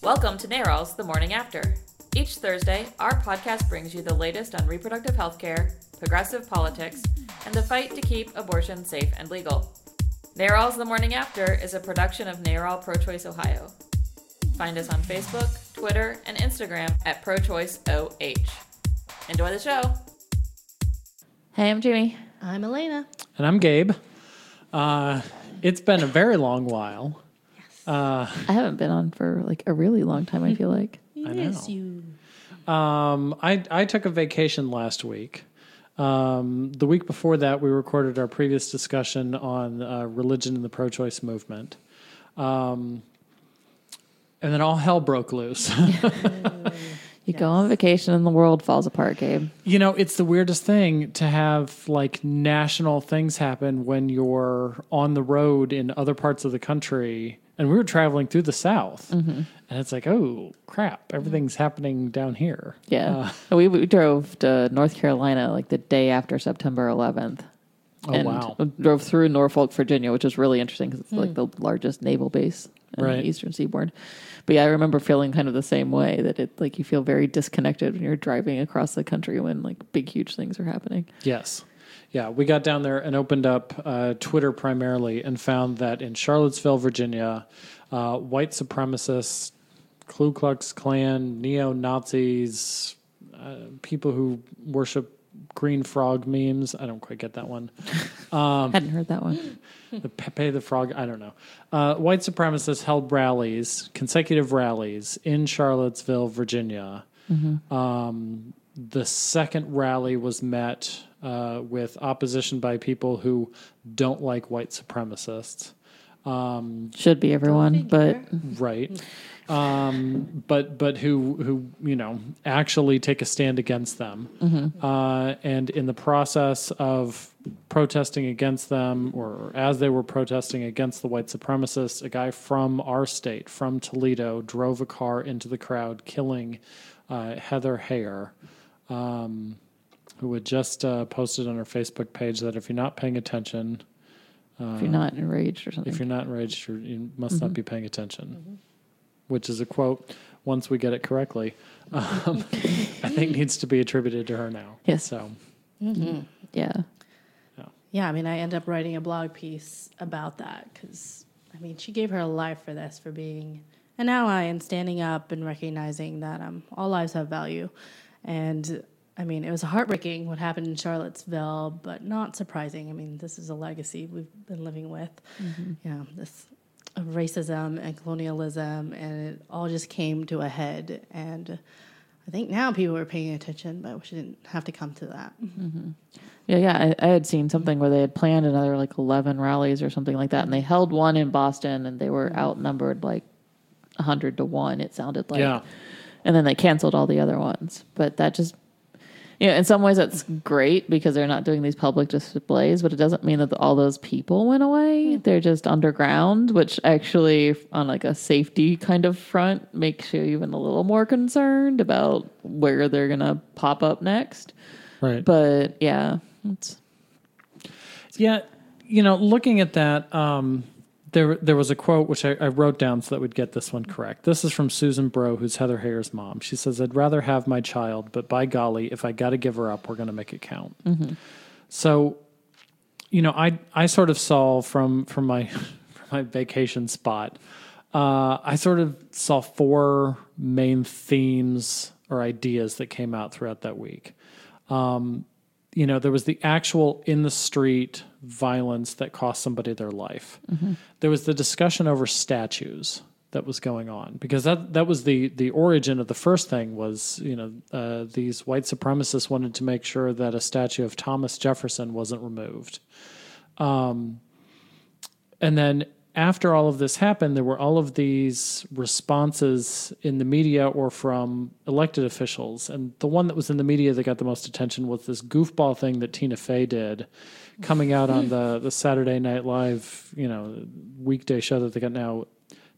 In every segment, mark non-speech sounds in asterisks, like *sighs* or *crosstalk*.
Welcome to NARAL's The Morning After. Each Thursday, our podcast brings you the latest on reproductive health care, progressive politics, and the fight to keep abortion safe and legal. NARAL's The Morning After is a production of NARAL Pro Choice Ohio. Find us on Facebook, Twitter, and Instagram at ProChoiceOH. Enjoy the show. Hey, I'm Jamie. I'm Elena. And I'm Gabe. Uh, it's been a very long while. I haven't been on for like a really long time, I feel like. *laughs* I Yes, know. you. Um, I I took a vacation last week. Um, the week before that, we recorded our previous discussion on uh, religion and the pro-choice movement. Um, and then all hell broke loose. *laughs* You go on vacation and the world falls apart, Gabe. you know, it's the weirdest thing to have like national things happen when you're on the road in other parts of the country. And we were traveling through the South, mm-hmm. and it's like, oh crap, everything's happening down here. Yeah. Uh, we, we drove to North Carolina like the day after September 11th. Oh and wow! drove through Norfolk, Virginia, which was really interesting because it's like hmm. the largest naval base in Right. the eastern seaboard. But yeah, I remember feeling kind of the same way that it like you feel very disconnected when you're driving across the country when like big, huge things are happening. Yes. Yeah, we got down there and opened up uh, Twitter primarily and found that in Charlottesville, Virginia, uh, white supremacists, Ku Klux Klan, neo Nazis, uh, people who worship green frog memes. I don't quite get that one. *laughs* Hadn't heard that one. *laughs* the Pepe the Frog. I don't know. Uh, white supremacists held rallies, consecutive rallies in Charlottesville, Virginia. Um, the second rally was met uh, with opposition by people who don't like white supremacists. Should be everyone, but Right. Um, but but who who you know actually take a stand against them, uh, and in the process of protesting against them, or as they were protesting against the white supremacists, a guy from our state, from Toledo, drove a car into the crowd, killing uh, Heather Heyer, um, who had just uh, posted on her Facebook page that if you're not paying attention, if you're not enraged or something. if you're not enraged, you're, you must not be paying attention. Which is a quote. Once we get it correctly, um, *laughs* I think needs to be attributed to her now. Yes. So yeah. Yeah, I mean, I end up writing a blog piece about that because, I mean, she gave her life for this, for being an ally and standing up and recognizing that um, all lives have value. And I mean, it was heartbreaking what happened in Charlottesville, but not surprising. I mean, this is a legacy we've been living with. Mm-hmm. You know, this racism and colonialism, and it all just came to a head. And I think now people are paying attention, but we shouldn't have to come to that. Mm-hmm. Yeah, yeah. I, I had seen something where they had planned another like eleven rallies or something like that, and they held one in Boston, and they were mm-hmm. outnumbered like hundred to one. It sounded like, Yeah. And then they canceled all the other ones. But that just, you know, in some ways that's great because they're not doing these public displays, but it doesn't mean that all those people went away. They're just underground, which actually, on like a safety kind of front, makes you even a little more concerned about where they're gonna pop up next. right. But yeah, it's Yeah, you know, looking at that, um, there there was a quote which I, I wrote down so that we'd get this one correct. This is from Susan Bro, who's Heather Heyer's mom. She says, "I'd rather have my child, but by golly, if I got to give her up, we're going to make it count." So, you know, I I sort of saw from from my *laughs* from my vacation spot, uh, I sort of saw four main themes or ideas that came out throughout that week you know, there was the actual in the street violence that cost somebody their life. There was the discussion over statues that was going on because that that was the the origin of the first thing was you know uh, these white supremacists wanted to make sure that a statue of Thomas Jefferson wasn't removed. Um, and then after all of this happened, there were all of these responses in the media or from elected officials. And the one that was in the media that got the most attention was this goofball thing that Tina Fey did, coming out on the, the Saturday Night Live, you know, weekday show that they got now,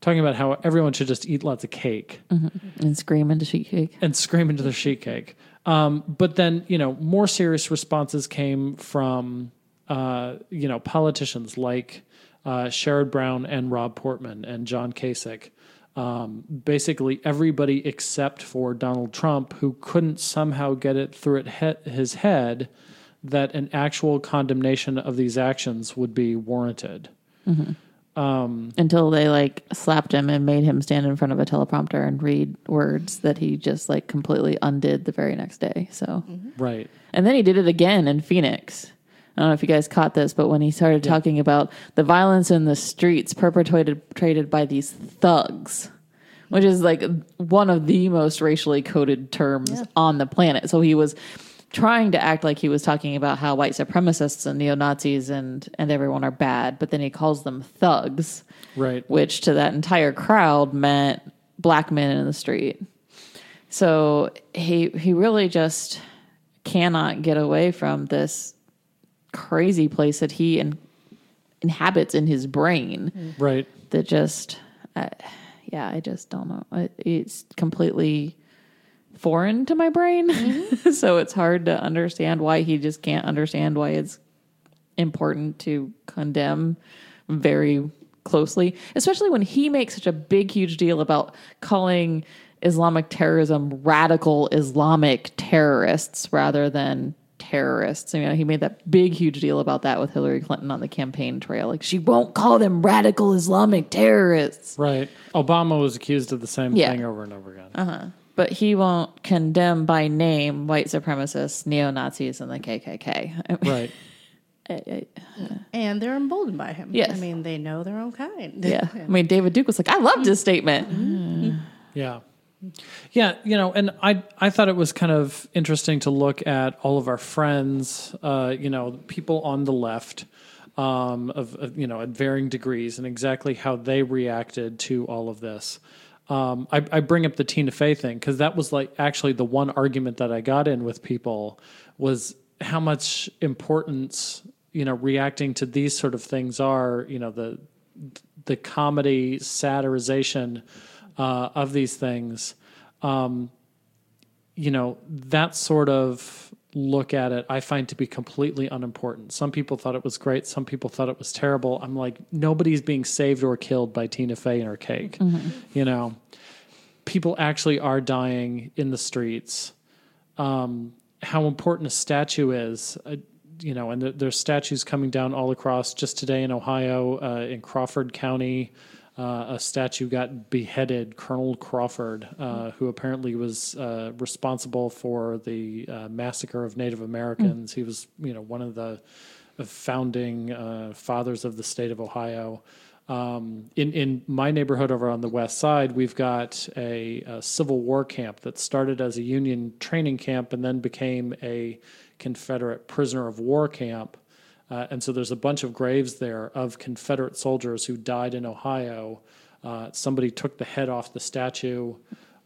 talking about how everyone should just eat lots of cake and scream into sheet cake. and scream into their sheet cake. Um, but then, you know, more serious responses came from, uh, you know, politicians like uh, Sherrod Brown and Rob Portman and John Kasich, um, basically everybody except for Donald Trump, who couldn't somehow get it through it he- his head that an actual condemnation of these actions would be warranted. until they like slapped him and made him stand in front of a teleprompter and read words that he just like completely undid the very next day. So, Right. and then he did it again in Phoenix. I don't know if you guys caught this, but when he started talking about the violence in the streets perpetrated by these thugs, which is like one of the most racially coded terms on the planet. So he was trying to act like he was talking about how white supremacists and neo Nazis and and everyone are bad, but then he calls them thugs Right. which to that entire crowd meant black men in the street. So he he really just cannot get away from this crazy place that he in, inhabits in his brain. Right. that just uh, yeah i just don't know. It, it's completely foreign to my brain. *laughs* So it's hard to understand why he just can't understand why it's important to condemn very closely especially when he makes such a big huge deal about calling islamic terrorism radical islamic terrorists rather than terrorists. You know, he made that big, huge deal about that with Hillary Clinton on the campaign trail. Like, she won't call them radical Islamic terrorists. Right. Obama was accused of the same Yeah. thing over and over again. Uh huh. But he won't condemn by name white supremacists, neo Nazis, and the KKK. Right. *laughs* Eh, eh, eh. And they're emboldened by him. Yes. I mean, they know their own kind. yeah. *laughs* I mean, David Duke was like, I loved his statement. Yeah. Yeah, you know, and I I thought it was kind of interesting to look at all of our friends, uh, you know, people on the left, um, of, of you know at varying degrees, and exactly how they reacted to all of this. Um, I, I bring up the Tina Fey thing because that was like actually the one argument that I got in with people was how much importance you know reacting to these sort of things are. You know the the comedy satirization uh, of these things, um, you know, that sort of look at it, I find to be completely unimportant. Some people thought it was great. Some people thought it was terrible. I'm like, nobody's being saved or killed by Tina Fey and her cake. You know, people actually are dying in the streets. Um, how important a statue is, uh, you know, and there's statues coming down all across. Just today in Ohio, uh, in Crawford County, uh, a statue got beheaded. Colonel Crawford, uh, who apparently was uh, responsible for the uh, massacre of Native Americans. He was, you know, one of the founding fathers of the state of Ohio. Um, in in my neighborhood over on the west side, we've got a, a Civil War camp that started as a Union training camp and then became a Confederate prisoner of war camp. Uh, and so there's a bunch of graves there of Confederate soldiers who died in Ohio. Uh, somebody took the head off the statue,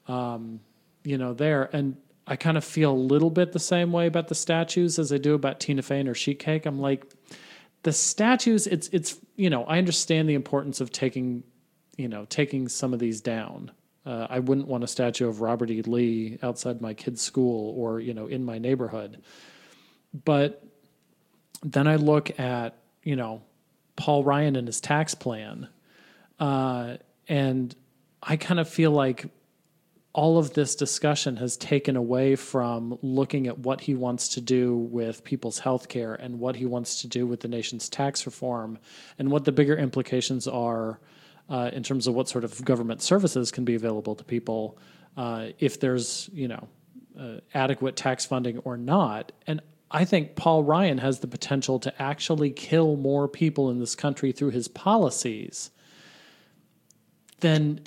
um, you know, there. And I kind of feel a little bit the same way about the statues as I do about Tina Fey her sheet cake. I'm like, the statues, it's it's you know, I understand the importance of taking, you know, taking some of these down. Uh, I wouldn't want a statue of Robert E. Lee outside my kid's school or you know in my neighborhood. But then I look at you know Paul Ryan and his tax plan, uh, and I kind of feel like all of this discussion has taken away from looking at what he wants to do with people's health care and what he wants to do with the nation's tax reform and what the bigger implications are uh, in terms of what sort of government services can be available to people uh, if there's you know uh, adequate tax funding or not. And I think Paul Ryan has the potential to actually kill more people in this country through his policies than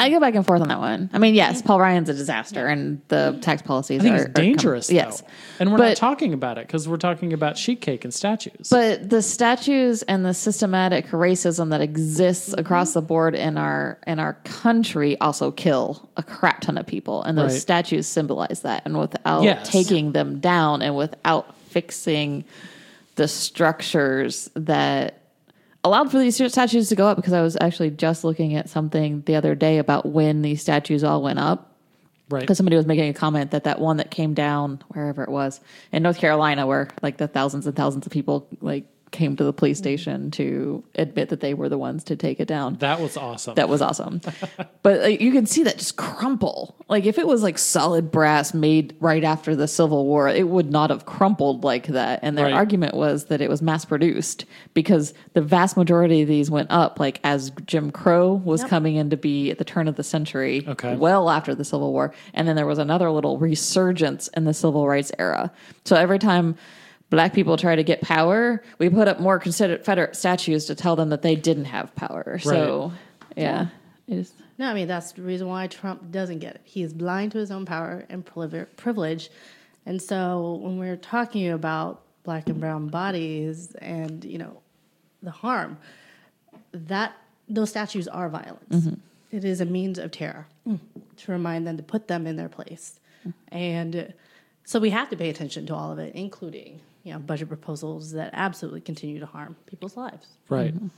I go back and forth on that one. I mean, yes, Paul Ryan's a disaster, and the tax policies I think are it's are com- dangerous. yes, though. and we're not talking about it because we're talking about sheet cake and statues. But the statues and the systematic racism that exists mm-hmm. across the board in our in our country also kill a crap ton of people, and those Right. statues symbolize that. And without Yes. taking them down and without fixing the structures that allowed for these statues to go up, because I was actually just looking at something the other day about when these statues all went up. Right, because somebody was making a comment that that one that came down wherever it was in North Carolina, where like the thousands and thousands of people like came to the police mm-hmm. station to admit that they were the ones to take it down. That was awesome. That was awesome. *laughs* but like, you can see that just crumple. Like if it was like solid brass made right after the Civil War, it would not have crumpled like that. And their Right. argument was that it was mass produced because the vast majority of these went up like as Jim Crow was coming in to be at the turn of the century, Okay. well after the Civil War. And then there was another little resurgence in the civil rights era. So every time black people try to get power, we put up more Confederate statues to tell them that they didn't have power. So yeah, it is. No, I mean that's the reason why Trump doesn't get it. He is blind to his own power and privilege, and so when we're talking about black and brown bodies and you know the harm, that those statues are violence. Mm-hmm. It is a means of terror mm. to remind them to put them in their place, mm. and so we have to pay attention to all of it, including you know budget proposals that absolutely continue to harm people's lives. Right. Mm-hmm.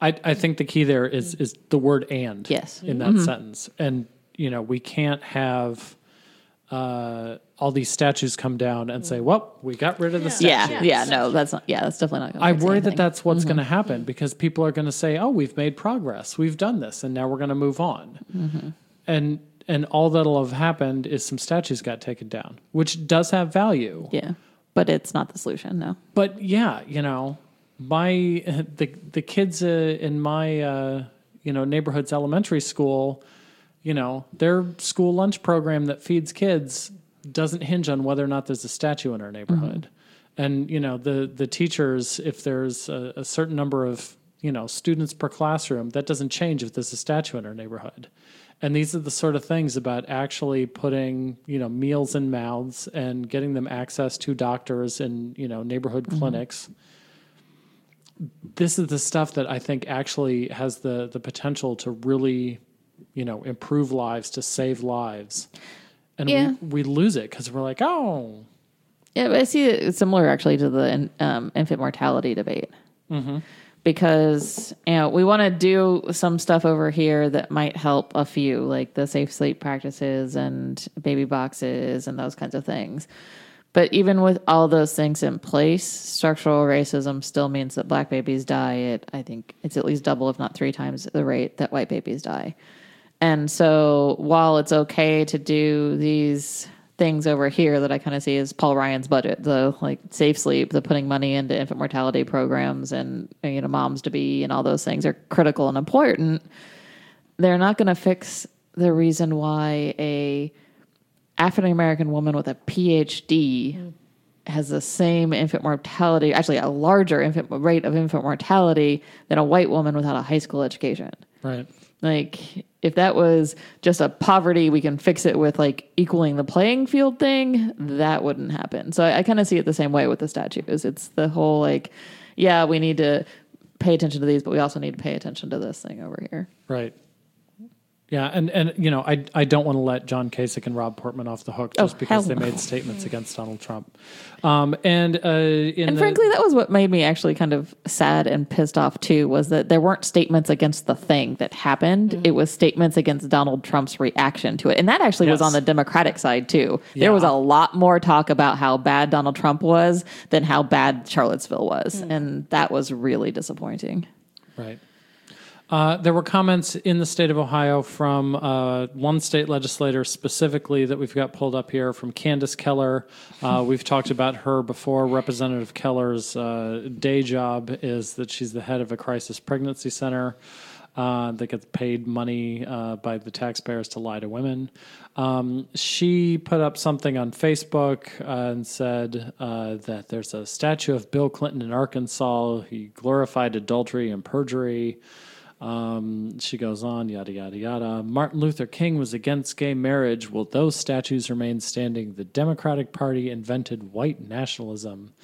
I, I think the key there is mm. is the word and Yes. in that mm-hmm. sentence. And you know, we can't have uh, all these statues come down and say, Well, we got rid of the statue. Yeah, yeah, no, that's not. Yeah, that's definitely not. Going I worry that that's what's mm-hmm. going to happen because people are going to say, "Oh, we've made progress. We've done this, and now we're going to move on." And and all that'll have happened is some statues got taken down, which does have value. Yeah, but it's not the solution. No. But yeah, you know, my the the kids uh, in my uh, you know neighborhood's elementary school, you know, their school lunch program that feeds kids doesn't hinge on whether or not there's a statue in our neighborhood. And you know, the the teachers, if there's a, a certain number of you know students per classroom, that doesn't change if there's a statue in our neighborhood. And these are the sort of things about actually putting, you know, meals in mouths and getting them access to doctors and, you know, neighborhood clinics. This is the stuff that I think actually has the the potential to really, you know, improve lives, to save lives. And Yeah. we, we lose it because we're like, oh, Yeah, but I see it similar actually to the um, infant mortality debate. Because you know we want to do some stuff over here that might help a few, like the safe sleep practices and baby boxes and those kinds of things. But even with all those things in place, structural racism still means that black babies die at I think it's at least double, if not three times the rate that white babies die. And so while it's okay to do these things over here that I kind of see as Paul Ryan's budget, the like safe sleep, the putting money into infant mortality programs and you know moms to be and all those things are critical and important. They're not going to fix the reason why a African American woman with a PhD mm. has the same infant mortality, actually a larger infant rate of infant mortality than a white woman without a high school education. right. Like if that was just a poverty, we can fix it with like equaling the playing field thing. That wouldn't happen. So I, I kind of see it the same way with the statues. It's the whole like, yeah, we need to pay attention to these, but we also need to pay attention to this thing over here. Right. Yeah, and and you know, I I don't want to let John Kasich and Rob Portman off the hook just Oh, because they no. made statements against Donald Trump. Um, and uh, in And the, frankly, that was what made me actually kind of sad and pissed off too. Was that there weren't statements against the thing that happened. It was statements against Donald Trump's reaction to it, and that actually was on the Democratic side too. There was a lot more talk about how bad Donald Trump was than how bad Charlottesville was, and that was really disappointing. Right. Uh, there were comments in the state of Ohio from uh, one state legislator specifically that we've got pulled up here from Candice Keller. Uh, we've talked about her before. Representative Keller's uh, day job is that she's the head of a crisis pregnancy center. Uh, that gets paid money uh, by the taxpayers to lie to women. Um, she put up something on Facebook uh, and said uh, that there's a statue of Bill Clinton in Arkansas. He glorified adultery and perjury. Um, she goes on, yada, yada, yada. Martin Luther King was against gay marriage. Will those statues remain standing? The Democratic Party invented white nationalism.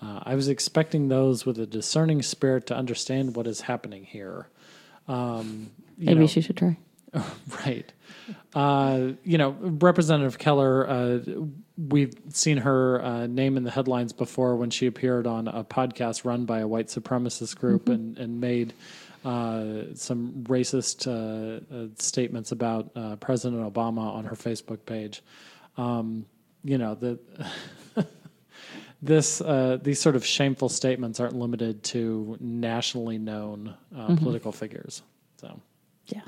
Uh, I was expecting those with a discerning spirit to understand what is happening here. Um, you Maybe know, she should try. *laughs* Right. Uh, you know, Representative Keller, uh, we've seen her uh, name in the headlines before when she appeared on a podcast run by a white supremacist group and, and made uh, some racist uh, uh, statements about uh, President Obama on her Facebook page. Um, you know, the. *laughs* this uh, these sort of shameful statements aren't limited to nationally known uh, political figures. So. Yeah.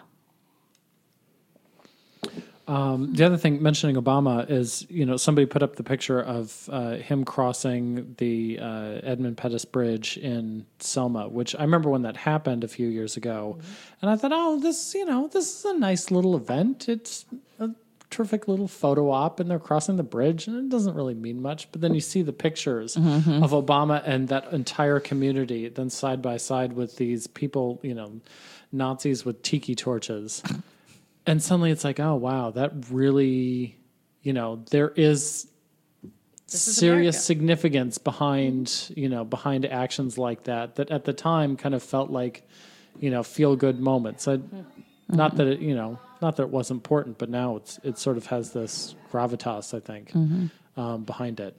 Um, the other thing mentioning Obama is, you know, somebody put up the picture of uh, him crossing the uh, Edmund Pettus Bridge in Selma, which I remember when that happened a few years ago, and I thought, oh, this, you know, this is a nice little event. It's a terrific little photo op, and they're crossing the bridge, and it doesn't really mean much. But then you see the pictures of Obama and that entire community, then side by side with these people, you know, Nazis with tiki torches *laughs* and suddenly it's like, oh wow, that really, you know, there is is serious America. significance behind, you know, behind actions like that. That at the time kind of felt like, you know, feel good moments. I, Not that it, you know, not that it was important, but now it's it sort of has this gravitas, I think, um, behind it.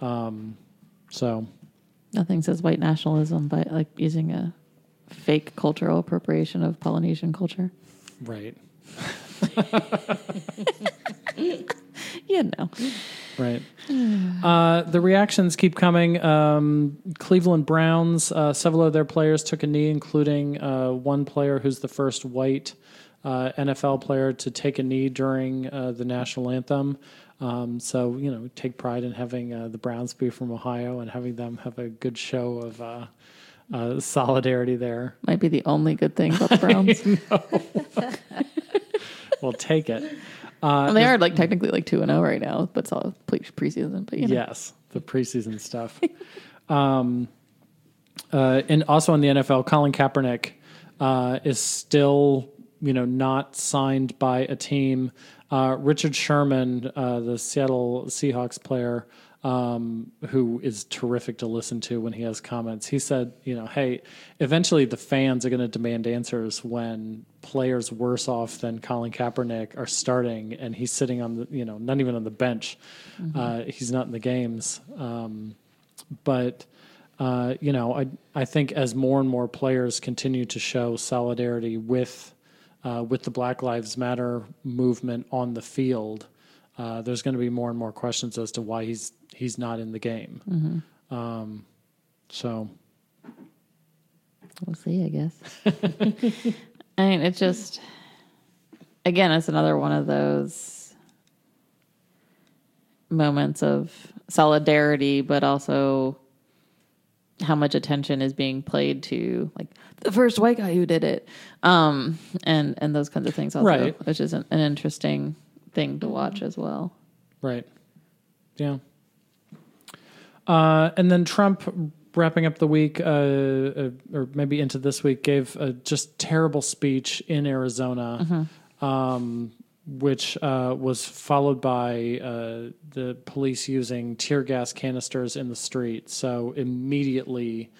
Um, so Nothing says white nationalism but like using a fake cultural appropriation of Polynesian culture. right, *laughs* You know. Right. Uh, the reactions keep coming. Um, Cleveland Browns, uh, several of their players took a knee, including uh, one player who's the first white uh, NFL player to take a knee during uh, the national anthem. Um, so, you know, take pride in having uh, the Browns be from Ohio and having them have a good show of uh, uh, solidarity there. Might be the only good thing about the Browns. *laughs* *laughs* We'll take it. *laughs* and they are like technically like two and zero right now, but it's all pre- preseason. But you know. Yes, the preseason stuff. *laughs* um, uh, and also in the NFL, Colin Kaepernick uh, is still, you know, not signed by a team. Uh, Richard Sherman, uh, the Seattle Seahawks player, um, who is terrific to listen to when he has comments, he said, you know, hey, eventually the fans are going to demand answers when players worse off than Colin Kaepernick are starting and he's sitting on the, you know, not even on the bench. Uh, he's not in the games. Um, but uh, you know, I I think as more and more players continue to show solidarity with uh, with the Black Lives Matter movement on the field, uh, there's going to be more and more questions as to why he's he's not in the game. Um, so We'll see, I guess. *laughs* I mean, it's just, again, it's another one of those moments of solidarity, but also how much attention is being played to like the first white guy who did it, um, and and those kinds of things also, Right. which is an, an interesting thing to watch as well. Right. Yeah. Uh, and then Trump, wrapping up the week, uh, uh, or maybe into this week, gave a just terrible speech in Arizona, um, which uh, was followed by uh, the police using tear gas canisters in the street. So immediately,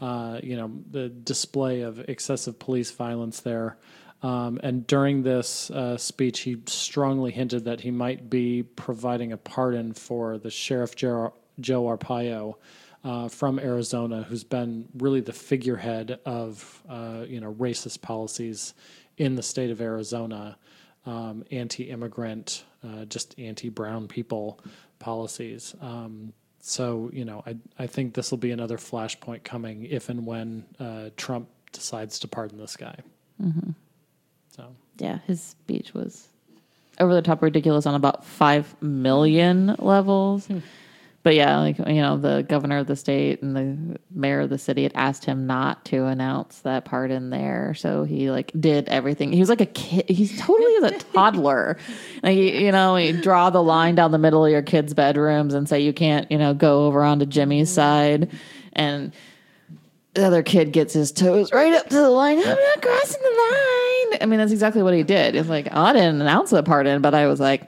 uh, you know, the display of excessive police violence there. Um, and during this uh, speech, he strongly hinted that he might be providing a pardon for the Sheriff Joe, Joe Arpaio uh, from Arizona, who's been really the figurehead of uh, you know racist policies in the state of Arizona, um, anti-immigrant, uh, just anti-brown people policies. Um, so you know, I I think this will be another flashpoint coming if and when uh, Trump decides to pardon this guy. So Yeah, his speech was over the top ridiculous on about 5 million levels. But yeah, like, you know, the governor of the state and the mayor of the city had asked him not to announce that pardon there. So he like did everything. He was like a kid. He's totally is a *laughs* toddler. Like, you, you know, you draw the line down the middle of your kids' bedrooms and say you can't, you know, go over onto Jimmy's mm-hmm. side. And the other kid gets his toes right up to the line. I'm not crossing the line. I mean, that's exactly what he did. It's like, oh, I didn't announce the pardon, but I was like,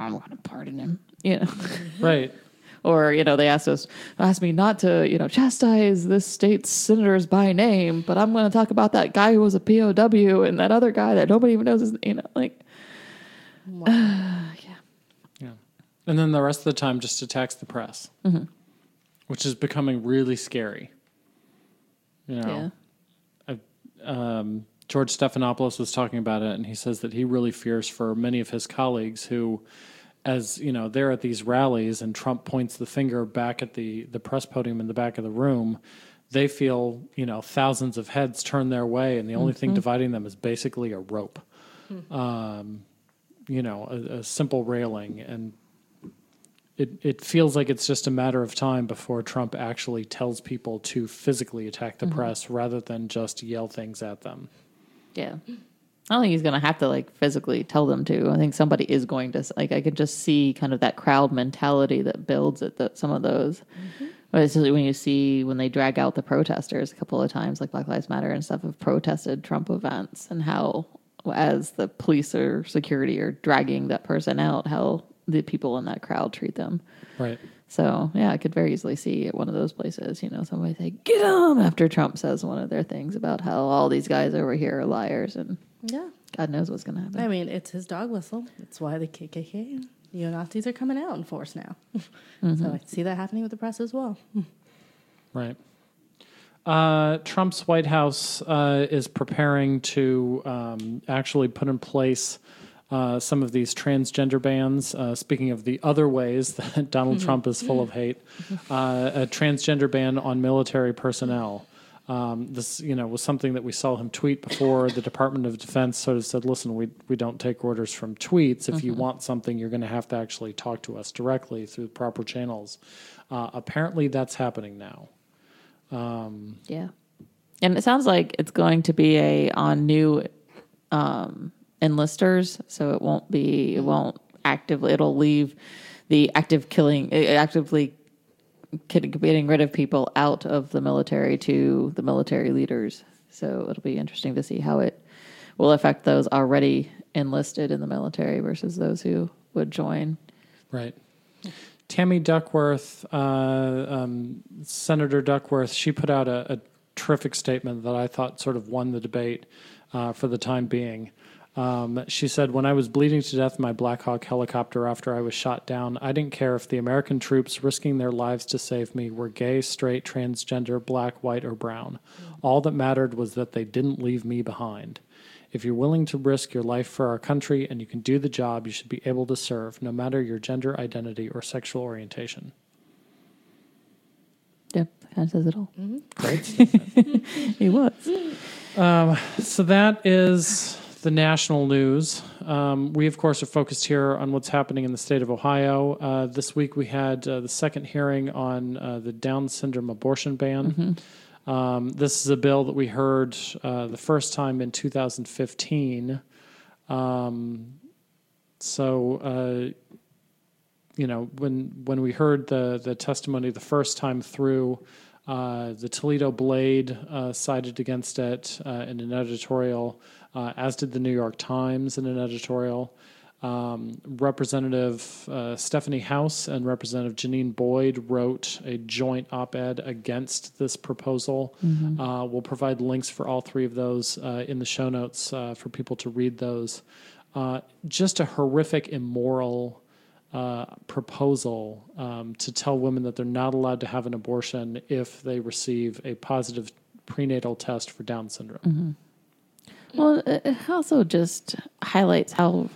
I'm going to pardon him. You know, right. Or you know, they asked us, asked me not to, you know, chastise this state's senators by name, but I'm going to talk about that guy who was a POW and that other guy that nobody even knows his, you know, like, *sighs* Yeah. Yeah. And then the rest of the time just attacks the press, which is becoming really scary. You know, yeah, um, George Stephanopoulos was talking about it, and he says that he really fears for many of his colleagues who, as you know they're at these rallies and Trump points the finger back at the the press podium in the back of the room, they feel you know thousands of heads turn their way, and the only thing mm-hmm. dividing them is basically a rope, mm-hmm. um, you know, a, a simple railing, and it it feels like it's just a matter of time before Trump actually tells people to physically attack the mm-hmm. press rather than just yell things at them. Yeah. I don't think he's going to have to like physically tell them to. I think somebody is going to like. I could just see kind of that crowd mentality that builds at the, some of those. Mm-hmm. But it's just when you see when they drag out the protesters a couple of times, like Black Lives Matter and stuff, have protested Trump events, and how as the police or security are dragging that person out, how the people in that crowd treat them. Right. So yeah, I could very easily see at one of those places, you know, somebody say "get him" after Trump says one of their things about how all these guys over here are liars, and Yeah. God knows what's going to happen. I mean, it's his dog whistle. That's why the KKK neo Nazis are coming out in force now. *laughs* So I see that happening with the press as well. *laughs* Right. Uh, Trump's White House uh, is preparing to um, actually put in place uh, some of these transgender bans. Uh, speaking of the other ways that *laughs* Donald Trump is full of hate, uh, a transgender ban on military personnel. Um, this, you know, was something that we saw him tweet before. The Department of Defense sort of said, "Listen, we we don't take orders from tweets. If you want something, you're going to have to actually talk to us directly through the proper channels." Uh, apparently, that's happening now. Yeah. And it sounds like it's going to be a on new um enlisters, so it won't be it won't actively it'll leave the active killing eh, actively getting rid of people out of the military to the military leaders. So it'll be interesting to see how it will affect those already enlisted in the military versus those who would join. Right. Tammy Duckworth, uh, um, Senator Duckworth, she put out a, a terrific statement that I thought sort of won the debate uh, for the time being. Um, she said, When I was bleeding to death in my Black Hawk helicopter after I was shot down, I didn't care if the American troops risking their lives to save me were gay, straight, transgender, black, white, or brown. All that mattered was that they didn't leave me behind. If you're willing to risk your life for our country and you can do the job, you should be able to serve, no matter your gender identity or sexual orientation. Yep, that kind of says it all. Great. *laughs* He was. so that is the national news. Um, we, of course, are focused here on what's happening in the state of Ohio. Uh, this week we had uh, the second hearing on uh, the Down syndrome abortion ban. Um, this is a bill that we heard uh, the first time in 2015. Um, so, uh, you know, when when we heard the the testimony the first time through, uh, the Toledo Blade uh, sided against it uh, in an editorial, uh, as did the New York Times in an editorial. Um, Representative uh, Stephanie Howse and Representative Janine Boyd wrote a joint op ed against this proposal. Uh, we'll provide links for all three of those uh, in the show notes uh, for people to read those. Uh, just a horrific, immoral uh, proposal um, to tell women that they're not allowed to have an abortion if they receive a positive prenatal test for Down syndrome. Well, it also just highlights how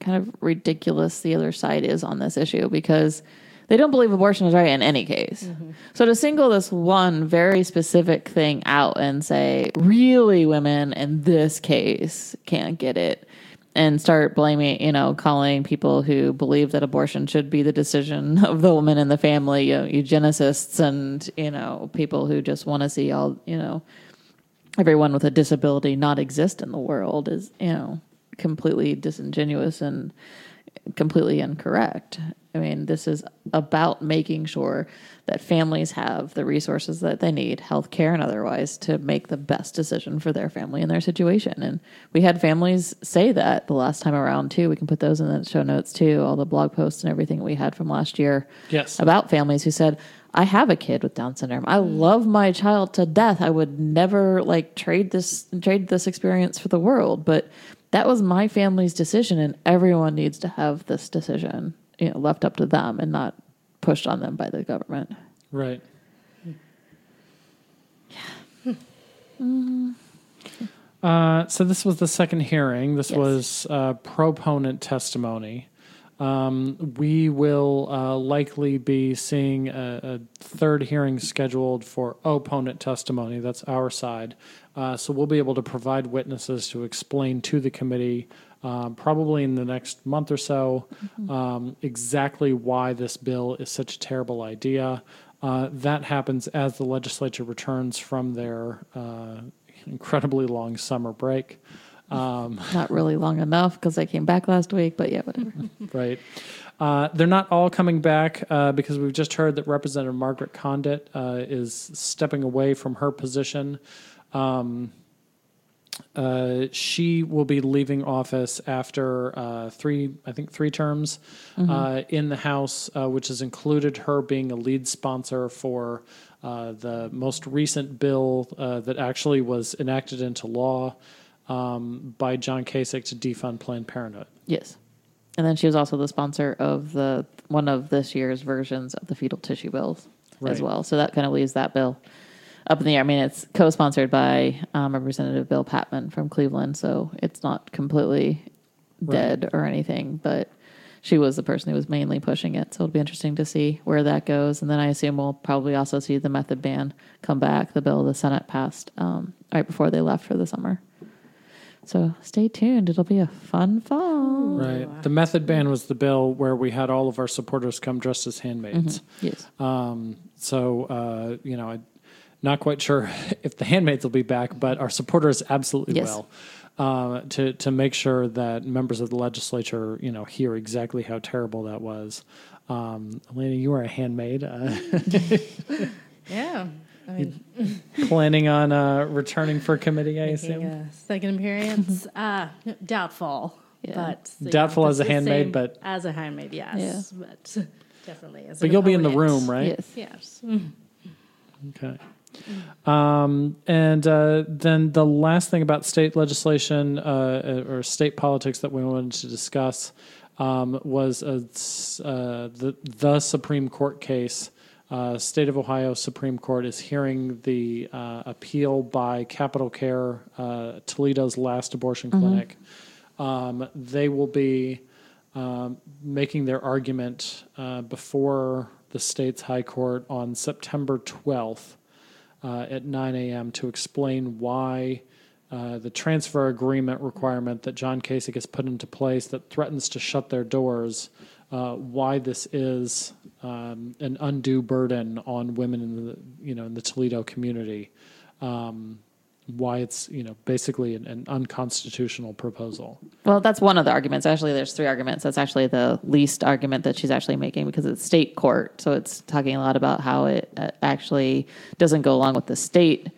kind of ridiculous the other side is on this issue because they don't believe abortion is right in any case. Mm-hmm. So to single this one very specific thing out and say, really, women in this case can't get it. And start blaming, you know, calling people who believe that abortion should be the decision *laughs* of the woman and the family, you know, eugenicists, and you know, people who just want to see all, you know, everyone with a disability not exist in the world is, you know, completely disingenuous and completely incorrect. I mean, this is about making sure that families have the resources that they need, healthcare and otherwise, to make the best decision for their family and their situation. And we had families say that the last time around too. We can put those in the show notes too, all the blog posts and everything we had from last year Yes. about families who said, I have a kid with Down syndrome. I love my child to death. I would never like trade this trade this experience for the world. But that was my family's decision and everyone needs to have this decision, you know, left up to them and not pushed on them by the government. Right. Uh, so this was the second hearing. This Yes. was uh, proponent testimony. Um, we will uh, likely be seeing a, a third hearing scheduled for opponent testimony. That's our side. Uh, so we'll be able to provide witnesses to explain to the committee, um, probably in the next month or so, um, exactly why this bill is such a terrible idea. Uh, that happens as the legislature returns from their uh, incredibly long summer break. Um, *laughs* Not really long enough because I came back last week, but yeah, whatever. *laughs* right. Uh, they're not all coming back uh, because we've just heard that Representative Margaret Conditt uh, is stepping away from her position. Um, uh, she will be leaving office after uh, three, I think, three terms uh, in the House, uh, which has included her being a lead sponsor for uh, the most recent bill uh, that actually was enacted into law um, by John Kasich to defund Planned Parenthood. yes. And then she was also the sponsor of the one of this year's versions of the fetal tissue bills as well. So that kind of leaves that bill up in the air. I mean, it's co-sponsored by um, Representative Bill Patmon from Cleveland, so it's not completely dead or anything. But she was the person who was mainly pushing it, so it'll be interesting to see where that goes. And then I assume we'll probably also see the method ban come back. The bill the Senate passed um, right before they left for the summer. So stay tuned. It'll be a fun fall. Right. The method ban was the bill where we had all of our supporters come dressed as handmaids. Yes. Um, so, uh, you know, I'm not quite sure *laughs* if the handmaids will be back, but our supporters absolutely Yes. will. Uh, to to make sure that members of the legislature, you know, hear exactly how terrible that was. Um, Elena, you are a handmaid. Uh, *laughs* *laughs* Yeah. I mean, *laughs* planning on uh, returning for committee, I assume. a second appearance, *laughs* uh, doubtful. Yeah. But you Doubtful know, as a handmaid, but- as a handmaid, yes. But definitely as. A handmaid. But you'll be in the room, right? Yes. Yes. Okay. Um, and uh, then the last thing about state legislation uh, or state politics that we wanted to discuss um, was a, s- uh, the the Supreme Court case. Uh, State of Ohio Supreme Court is hearing the uh, appeal by Capital Care, uh, Toledo's last abortion clinic. Um, they will be um, making their argument uh, before the state's high court on September 12th uh, at 9 a.m. to explain why uh, the transfer agreement requirement that John Kasich has put into place that threatens to shut their doors, uh, why this is um, an undue burden on women in the you know in the Toledo community, um, why it's you know basically an, an unconstitutional proposal. Well, that's one of the arguments. Actually, there's three arguments. That's actually the least argument that she's actually making because it's state court. So it's talking a lot about how it uh, actually doesn't go along with the state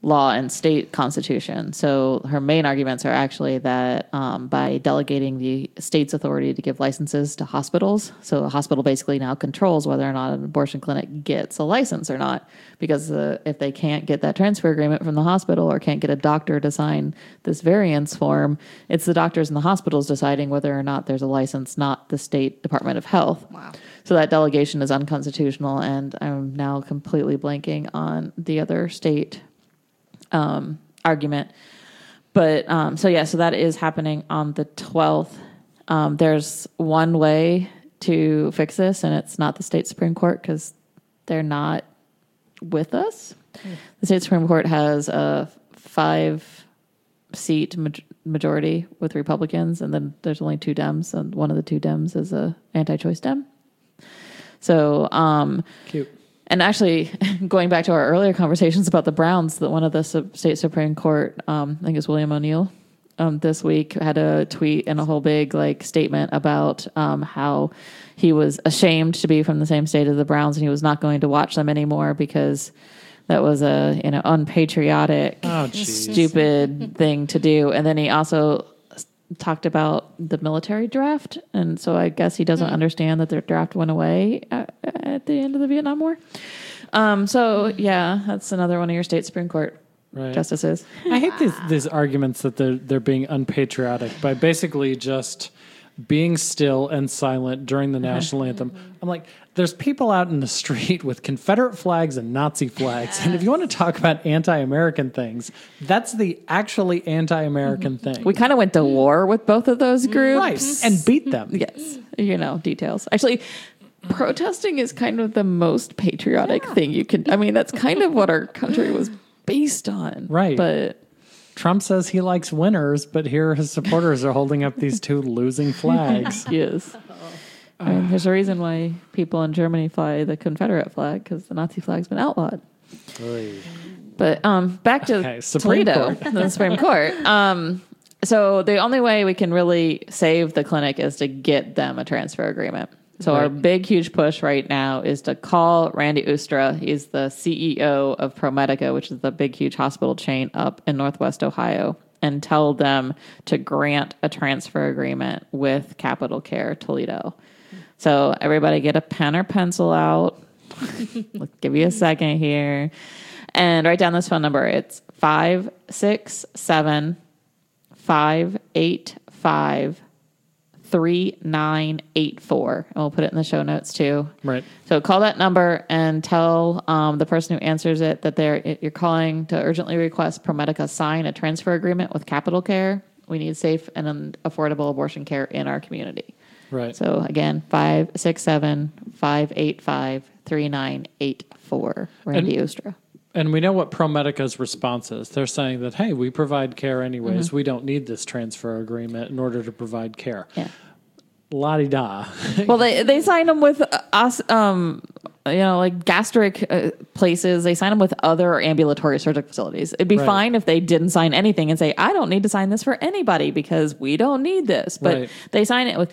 law and state constitution. So her main arguments are actually that um, by delegating the state's authority to give licenses to hospitals, so a hospital basically now controls whether or not an abortion clinic gets a license or not, because uh, if they can't get that transfer agreement from the hospital or can't get a doctor to sign this variance form, it's the doctors and the hospitals deciding whether or not there's a license, not the state Department of Health. Wow. So that delegation is unconstitutional, and I'm now completely blanking on the other state um, argument. But um, so yeah, so that is happening on the 12th. Um, there's one way to fix this, and it's not the state Supreme Court because they're not with us. The state Supreme Court has a five seat maj- majority with Republicans, and then there's only two Dems, and one of the two Dems is a anti-choice Dem. So, um, Cute. And actually, *laughs* going back to our earlier conversations about the Browns, that one of the sub- state Supreme Court, um, I think it's William O'Neill, um, this week had a tweet and a whole big like statement about um, how he was ashamed to be from the same state as the Browns and he was not going to watch them anymore because that was a you know unpatriotic, Oh, stupid *laughs* thing to do. And then he also s- talked about the military draft, and so I guess he doesn't understand that their draft went away at, at the end of the Vietnam War. Um, so yeah, that's another one of your state Supreme Court Right. justices. I hate these these arguments that they're they're being unpatriotic by basically just being still and silent during the *laughs* national anthem. I'm like, there's people out in the street *laughs* with Confederate flags and Nazi flags. And if you want to talk about anti American things, that's the actually anti American mm-hmm. thing. We kind of went to war with both of those groups. right. And beat them. Yes. You know, details. Actually, protesting is kind of the most patriotic thing you can. I mean, that's kind of what our country was based on. Right. But Trump says he likes winners, but here his supporters are holding up these two losing flags. *laughs* yes. I mean, there's a reason why people in Germany fly the Confederate flag because the Nazi flag's been outlawed. But um, back to Okay, Supreme Toledo, Court. the Supreme Court. Um, so the only way we can really save the clinic is to get them a transfer agreement. So our big, huge push right now is to call Randy Oostra. He's the CEO of ProMedica, which is the big, huge hospital chain up in Northwest Ohio, and tell them to grant a transfer agreement with Capital Care Toledo. So everybody get a pen or pencil out. *laughs* Let's give you a second here. And write down this phone number. It's 567 585 3984. And we'll put it in the show notes too. Right. So call that number and tell um, the person who answers it that they're you're calling to urgently request ProMedica sign a transfer agreement with Capital Care. We need safe and affordable abortion care in our community. Right. So again, 567 585 3984. Randy Oostra. And we know what ProMedica's response is. They're saying that, hey, we provide care anyways. We don't need this transfer agreement in order to provide care. Yeah. La di da. Well, they they signed them with us, um, you know, like gastric uh, places. They sign them with other ambulatory surgical facilities. It'd be Right. fine if they didn't sign anything and say, "I don't need to sign this for anybody because we don't need this." But Right. they sign it with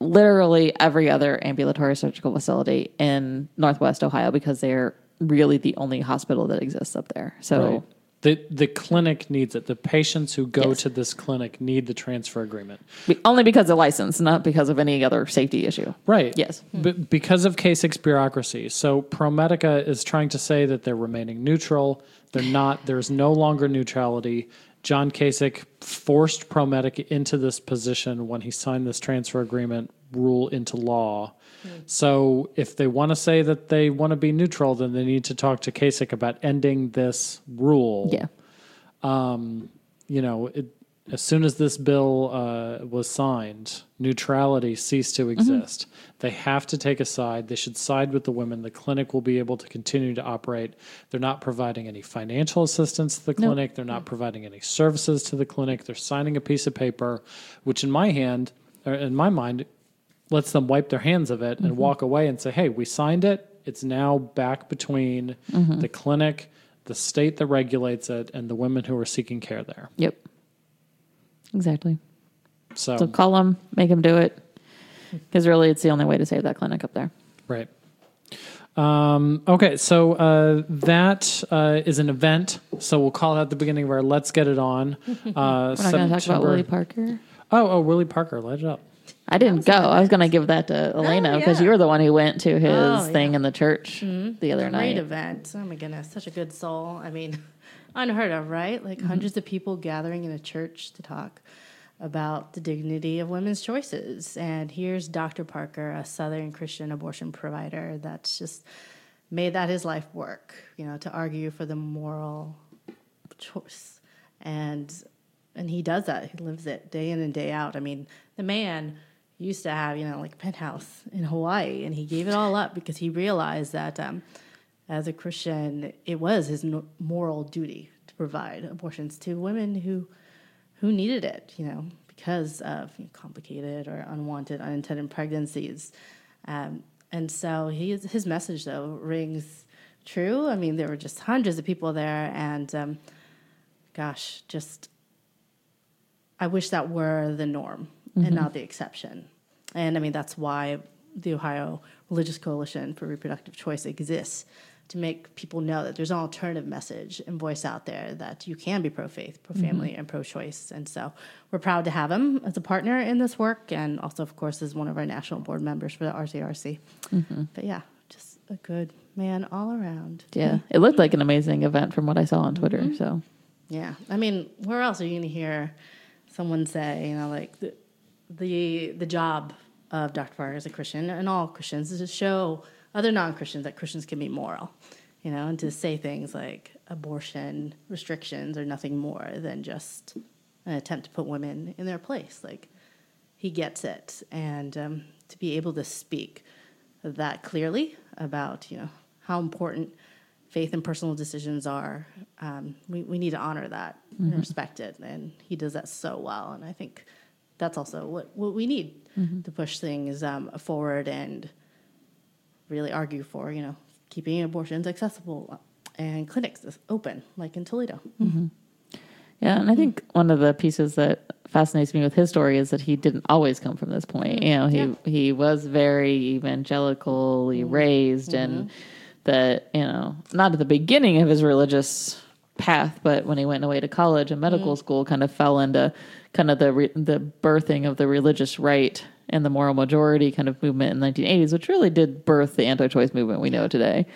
literally every other ambulatory surgical facility in Northwest Ohio because they're really the only hospital that exists up there. So. Right. The, the clinic needs it. The patients who go Yes. to this clinic need the transfer agreement. Only because of license, not because of any other safety issue. Right. Yes. B- because of Kasich bureaucracy. So ProMedica is trying to say that they're remaining neutral. They're not. There's no longer neutrality. John Kasich forced ProMedica into this position when he signed this transfer agreement rule into law. So if they want to say that they want to be neutral, then they need to talk to Kasich about ending this rule Yeah. you know, it, as soon as this bill uh, was signed, neutrality ceased to exist. They have to take a side. They should side with the women. The clinic will be able to continue to operate. They're not providing any financial assistance to the clinic. They're not providing any services to the clinic. They're signing a piece of paper, which in my hand, or in my mind, lets them wipe their hands of it and walk away and say, "Hey, we signed it. It's now back between the clinic." The state that regulates it and the women who are seeking care there. Yep. Exactly. So, So call them, make them do it, because really it's the only way to save that clinic up there. right. Um, okay, so uh, that uh, is an event. So we'll call it at the beginning of our Let's Get It On. *laughs* Uh, We're not going to talk about Willie Parker. Oh, oh, Willie Parker, light it up. I didn't go. I was going to give that to oh, Elena because yeah. you were the one who went to oh, his Oh, thing yeah. in the church mm-hmm. the other Great night. event. Oh my goodness, such a good soul. I mean, *laughs* unheard of, right? Like mm-hmm. hundreds of people gathering in a church to talk about the dignity of women's choices. And here's Dr. Parker, a Southern Christian abortion provider that's just made that his life work, you know, to argue for the moral choice. And and he does that. He lives it day in and day out. I mean, the man used to have, you know, like a penthouse in Hawaii, and he gave it all up because he realized that um, as a Christian, it was his no- moral duty to provide abortions to women who who needed it, you know, because of you know, complicated or unwanted, unintended pregnancies. Um, and so he, his message, though, rings true. I mean, there were just hundreds of people there, and um, gosh, just I wish that were the norm and mm-hmm. not the exception. And I mean, that's why the Ohio Religious Coalition for Reproductive Choice exists to make people know that there's an alternative message and voice out there that you can be pro faith, pro family, mm-hmm. and pro choice. And so we're proud to have him as a partner in this work and also, of course, as one of our national board members for the RCRC. Mm-hmm. But yeah, just a good man all around. Yeah. It looked like an amazing event from what I saw on Twitter. So Yeah, I mean, where else are you going to hear someone say, you know, like, the, the job of Dr. Parker as a Christian and all Christians is to show other non Christians that Christians can be moral, you know, and to say things like abortion restrictions are nothing more than just an attempt to put women in their place. Like he gets it, and um, to be able to speak that clearly about you know how important faith and personal decisions are. Um, we we need to honor that and respect it, and he does that so well. And I think that's also what what we need mm-hmm. to push things um, forward and really argue for you know keeping abortions accessible and clinics open like in Toledo. Mm-hmm. Yeah, and I think one of the pieces that fascinates me with his story is that he didn't always come from this point. Mm-hmm. You know, he Yeah. he was very evangelically raised, and that you know, not at the beginning of his religious path, but when he went away to college and medical school, kind of fell into kind of the re- the birthing of the religious right and the moral majority kind of movement in the 1980s, which really did birth the anti-choice movement we know today,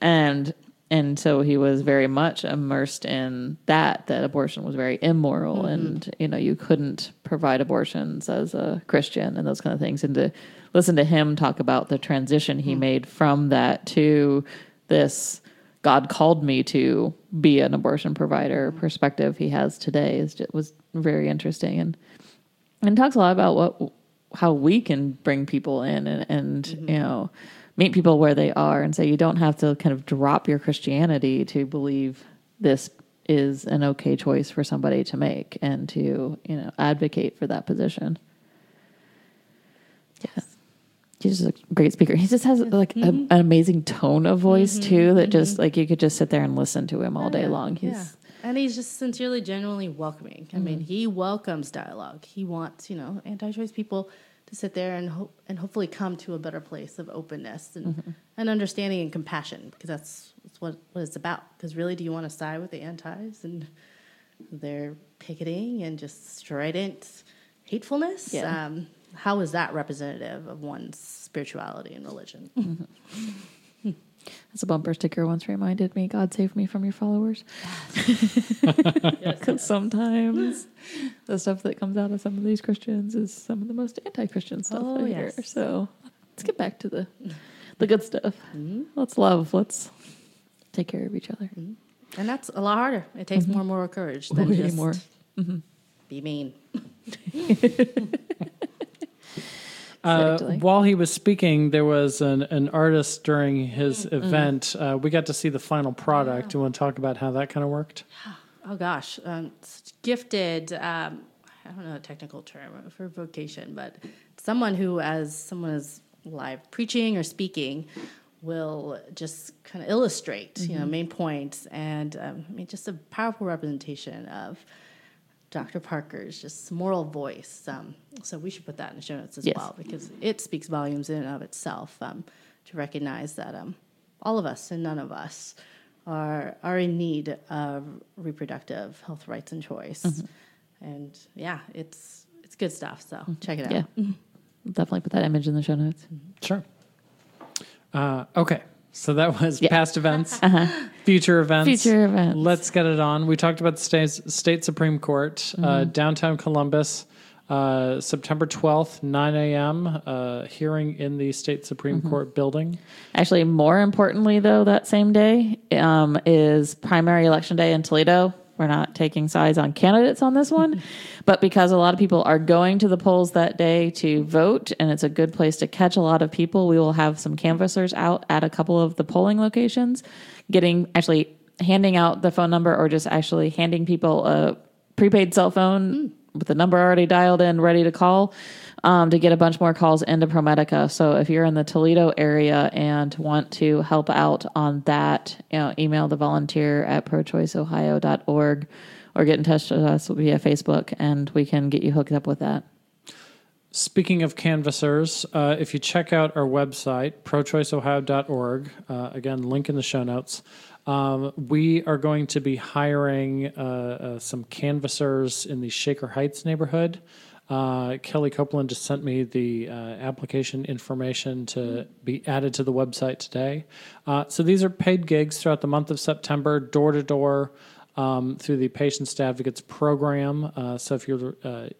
and and so he was very much immersed in that that abortion was very immoral mm-hmm. and you know you couldn't provide abortions as a christian and those kind of things. And to listen to him talk about the transition he mm-hmm. made from that to this god called me to be an abortion provider perspective he has today is just, was very interesting and and talks a lot about what how we can bring people in and, and mm-hmm. you know meet people where they are and say you don't have to kind of drop your Christianity to believe this is an okay choice for somebody to make and to you know advocate for that position. Yes. He's just a great speaker. He just has like a, mm-hmm. an amazing tone of voice too that mm-hmm. just like you could just sit there and listen to him all day long. He's yeah. And he's just sincerely, genuinely welcoming. I mean, mm-hmm. he welcomes dialogue. He wants, you know, anti-choice people to sit there and hope and hopefully come to a better place of openness and, and understanding and compassion because that's, that's what, what it's about. Because really, do you want to side with the antis and their picketing and just strident hatefulness? Yeah. Um, how is that representative of one's spirituality and religion? *laughs* That's a bumper sticker once reminded me, God save me from your followers. Because *laughs* sometimes the stuff that comes out of some of these Christians is some of the most anti Christian stuff Oh, I hear. yes. So let's get back to the *laughs* the good stuff. Mm-hmm. Let's love. Let's take care of each other. Mm-hmm. And that's a lot harder. It takes mm-hmm. more moral courage than Way just more. be mean. Uh, while he was speaking, there was an, an artist during his event. Uh, we got to see the final product. You want to talk about how that kind of worked? Oh gosh, um, gifted. Um, I don't know a technical term for vocation, but someone who, as someone is live preaching or speaking, will just kind of illustrate, you know, main points, and um, I mean, just a powerful representation of Dr. Parker's just moral voice. Um, so we should put that in the show notes as Yes. well because it speaks volumes in and of itself um, to recognize that um, all of us and none of us are are in need of reproductive health rights and choice. Mm-hmm. And yeah, it's it's good stuff. So check it out. Yeah. Definitely put that image in the show notes. Sure. Uh, okay. So that was Yeah. past events, *laughs* future events. Future events. Let's get it on. We talked about the state, state Supreme Court, uh, downtown Columbus, uh, September 12th, 9 a.m., uh, hearing in the state Supreme Court building. Actually, more importantly, though, that same day um, is primary election day in Toledo. We're not taking sides on candidates on this one, *laughs* but because a lot of people are going to the polls that day to vote, and it's a good place to catch a lot of people, we will have some canvassers out at a couple of the polling locations, getting actually handing out the phone number or just actually handing people a prepaid cell phone hmm. With the number already dialed in, ready to call um, to get a bunch more calls into ProMedica. So if you're in the Toledo area and want to help out on that, you know, email the volunteer at prochoiceohio.org or get in touch with us via Facebook and we can get you hooked up with that. Speaking of canvassers, uh, if you check out our website, prochoiceohio.org, uh, again, link in the show notes, um, we are going to be hiring uh, uh, some canvassers in the Shaker Heights neighborhood. Uh, Kelly Copeland just sent me the uh, application information to be added to the website today. Uh, so these are paid gigs throughout the month of September, door to door. um, through the Patients Advocates Program. Uh, so if you're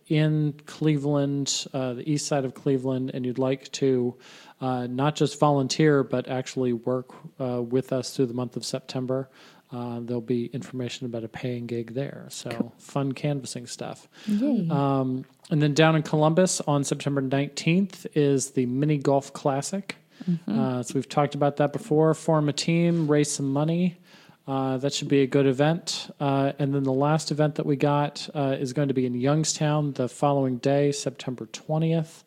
in Cleveland, the east side of Cleveland, and you'd like to uh, not just volunteer, but actually work uh, with us through the month of September, uh, there'll be information about a paying gig there. So fun canvassing stuff. Um, and then down in Columbus on September 19th is the Mini Golf Classic. Uh, so we've talked about that before. Form a team, raise some money. Uh, that should be a good event. Uh, and then the last event that we got uh, is going to be in Youngstown the following day, September 20th.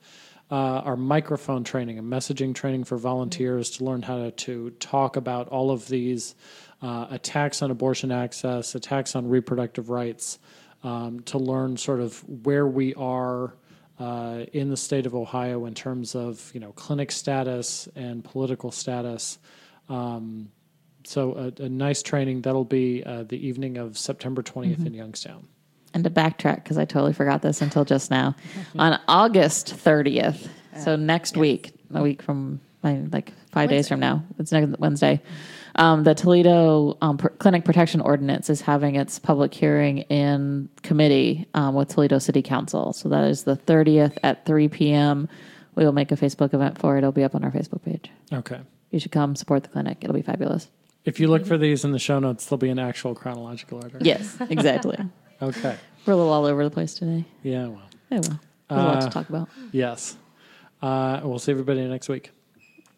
Uh, our microphone training and messaging training for volunteers to learn how to, to talk about all of these uh, attacks on abortion access, attacks on reproductive rights, um, to learn sort of where we are uh, in the state of Ohio in terms of you know clinic status and political status. Um, so a, a nice training that'll be uh, the evening of September 20th in Youngstown. And to backtrack, because I totally forgot this until just now, on August 30th, so next week, a week from my like five days from now, it's next Wednesday, um, the Toledo um, Pr- Clinic Protection Ordinance is having its public hearing in committee um, with Toledo City Council. So that is the 30th at 3 p.m. We will make a Facebook event for it. It'll be up on our Facebook page. Okay. You should come support the clinic. It'll be fabulous. If you look for these in the show notes, they'll be in actual chronological order. Yes, exactly. *laughs* Okay. We're a little all over the place today. Yeah. Well. Oh well. There's a lot Uh, to talk about. Yes. Uh, we'll see everybody next week.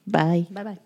Bye. Bye bye.